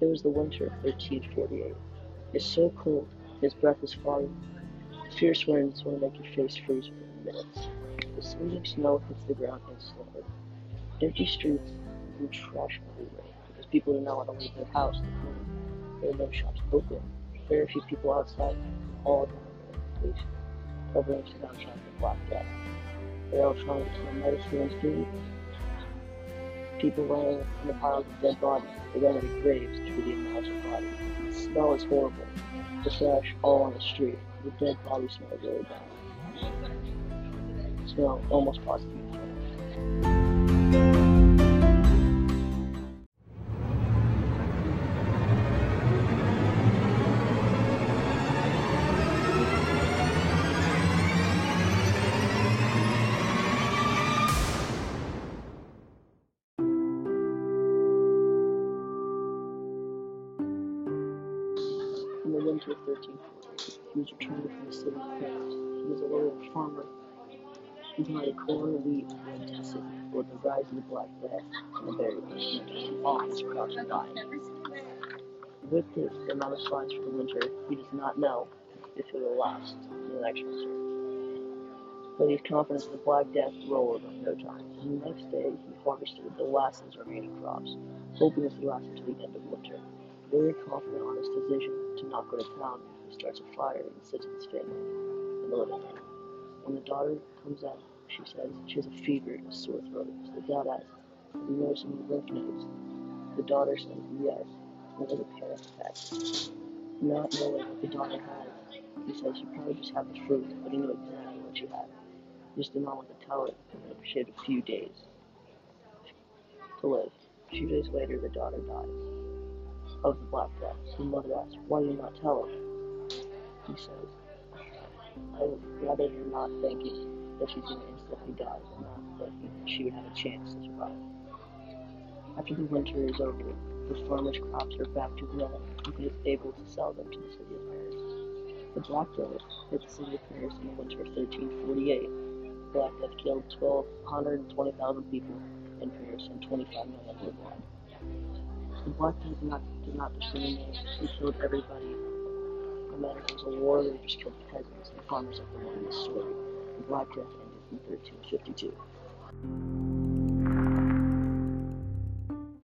It was the winter of 1348. It's so cold, his breath is foggy. Fierce winds will make your face freeze within minutes. The sleeting snow hits the ground instantly. Empty streets and trash everywhere because people do not want to leave their house. There are no shops open. Very few people outside. All down there. Police covering surround shops with black death. They're all trying to kill medicine and food. People laying in the piles of dead bodies. Ran into graves to the of bodies. The smell is horrible. The trash all on the street. The dead body smell really bad. Smell almost positive. In the winter of 1340, he was returning from the city of Paris. He was a local farmer. He planted corn, wheat, and went to the city, where the rise of the Black Death and the all his dying. With this, amount of supplies for the winter, he does not know if it will last in the next winter. But he's confident that the Black Death will roll over in no time. And the next day, he harvested the last of his remaining crops, hoping this will last until the end of winter very confident on his decision to not go to town, he starts a fire and sits his family in the living room. When the daughter comes out, she says she has a fever and a sore throat. So the dad asks, Have you noticed any lymph nodes? The daughter says yes, and there's a panic attack. Not knowing what the daughter has, he says she probably just had the fruit, but he knew exactly what she had. He just did not want to tell her, and she had a few days to live. Few days later, the daughter dies of the Black The mother asks, Why you not tell him? He says, I would rather her not thinking that she's going to instantly die than not that she would have a chance to survive. After the winter is over, the farmer's crops are back to growing and he is able to sell them to the city of Paris. The Black Death hit the city of Paris in the winter of 1348. Black Death killed 120,000 people in Paris and 25 million worldwide. The Black Death did not, did not discriminate. He killed everybody. No matter if it was a war, they just killed the peasants and farmers like the one in the story. The Black Death ended in 1352.